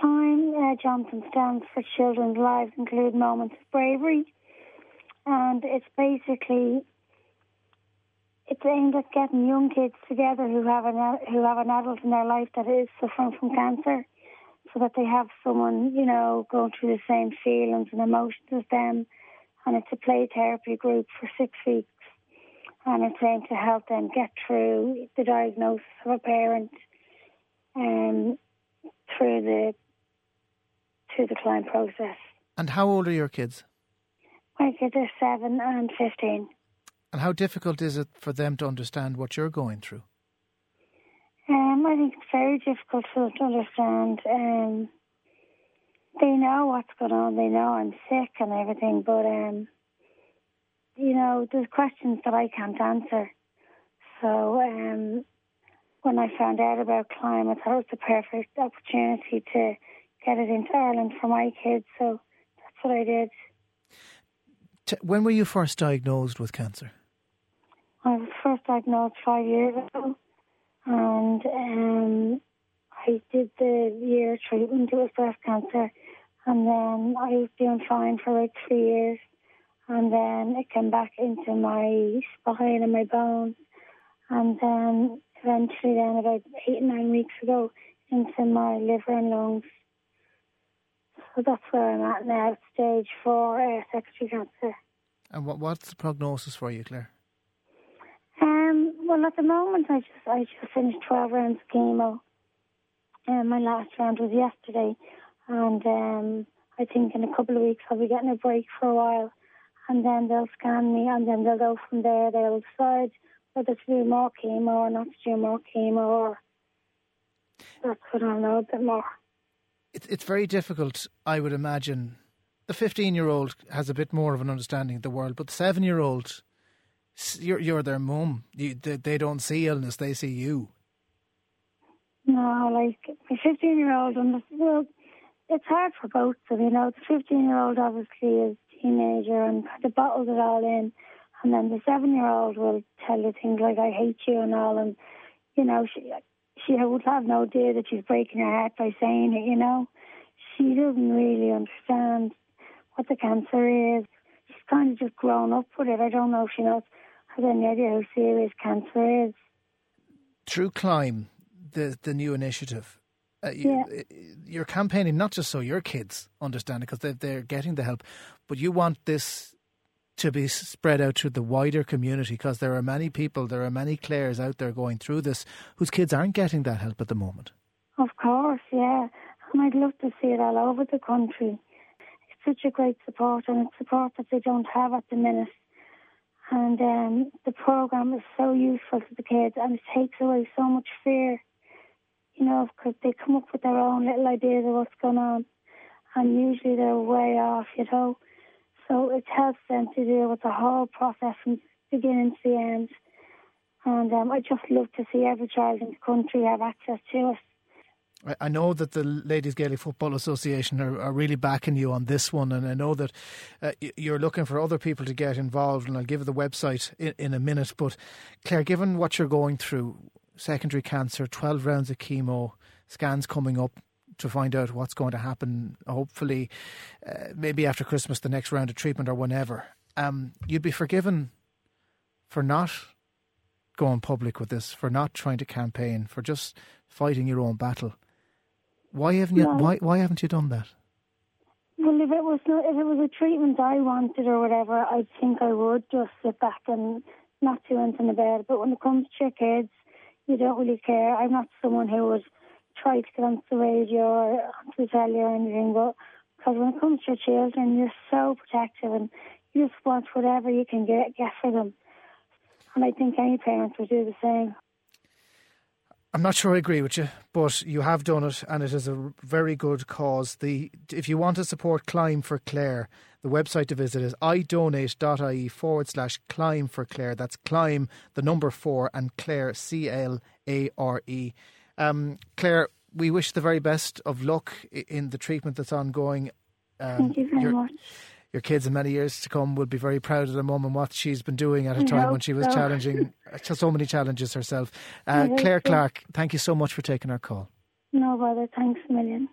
Climb uh, Johnson stands for Children's Lives Include Moments of Bravery, and it's basically it's aimed at getting young kids together who have an who have an adult in their life that is suffering from cancer, so that they have someone you know going through the same feelings and emotions as them, and it's a play therapy group for six weeks, and it's aimed to help them get through the diagnosis of a parent, um, through the through the Climb process. And how old are your kids? My kids are seven and fifteen. And how difficult is it for them to understand what you're going through? Um, I think it's very difficult for them to understand. Um, they know what's going on. They know I'm sick and everything, but um, you know, there's questions that I can't answer. So um, when I found out about thought it was the perfect opportunity to get it into Ireland for my kids. So that's what I did. When were you first diagnosed with cancer? I was first diagnosed five years ago, and um, I did the year treatment. It was breast cancer, and then I was doing fine for like three years, and then it came back into my spine and my bones, and then eventually, then about eight nine weeks ago, into my liver and lungs. So that's where I'm at now, stage four uh, secondary cancer. And what what's the prognosis for you, Clare? Um, well, at the moment, I just I just finished twelve rounds of chemo. And um, my last round was yesterday, and um, I think in a couple of weeks I'll be getting a break for a while, and then they'll scan me, and then they'll go from there. They'll decide whether to do more chemo or not to do more chemo, or that's what I'll know a bit more. It's it's very difficult, I would imagine. The fifteen-year-old has a bit more of an understanding of the world, but the seven-year-old you're you're their mum. You, they, they don't see illness; they see you. No, like my fifteen-year-old, and well, it's hard for both of. You know, the fifteen-year-old obviously is teenager and the bottles it all in, and then the seven-year-old will tell you things like "I hate you" and all, and you know she she would have no idea that she's breaking her heart by saying it. You know, she doesn't really understand what the cancer is. She's kind of just grown up with it. I don't know if she knows have any idea how serious cancer is. Through Climb, the the new initiative, uh, you, yeah. you're campaigning not just so your kids understand it because they're, they're getting the help, but you want this to be spread out to the wider community because there are many people, there are many Clares out there going through this whose kids aren't getting that help at the moment. Of course, yeah. And I'd love to see it all over the country. It's such a great support and it's support that they don't have at the minute. And um, the program is so useful to the kids and it takes away so much fear, you know, because they come up with their own little ideas of what's going on. And usually they're way off, you know. So it helps them to deal with the whole process from beginning to the end. And um, I just love to see every child in the country have access to it. I know that the Ladies Gaelic Football Association are, are, really backing you on this one, and I know that uh, you're looking for other people to get involved. And I'll give the website in, in, a minute. But Clare, given what you're going through, secondary cancer, 12 rounds of chemo, scans coming up to find out what's going to happen, hopefully, uh, maybe after Christmas, the next round of treatment or whenever, um, you'd be forgiven for not going public with this, for not trying to campaign, for just fighting your own battle. Why haven't you? No. Why why haven't you done that? Well, if it was if it was a treatment I wanted or whatever, I think I would just sit back and not do anything about it. But when it comes to your kids, you don't really care. I'm not someone who would try to get on the radio or on the telly or anything. But because when it comes to your children, you're so protective and you just want whatever you can get get for them. And I think any parent would do the same. I'm not sure I agree with you, but you have done it, and it is a very good cause. The if you want to support Climb for Clare, the website to visit is idonate.ie forward slash climb for Clare. That's climb the number four and Clare C L A R E. Um, Clare, we wish the very best of luck in the treatment that's ongoing. Um, Thank you very much your kids in many years to come will be very proud of their mum and what she's been doing at a time when she was so. challenging so many challenges herself. Uh, Clare Clark, thank you so much for taking our call. No bother. Thanks a million.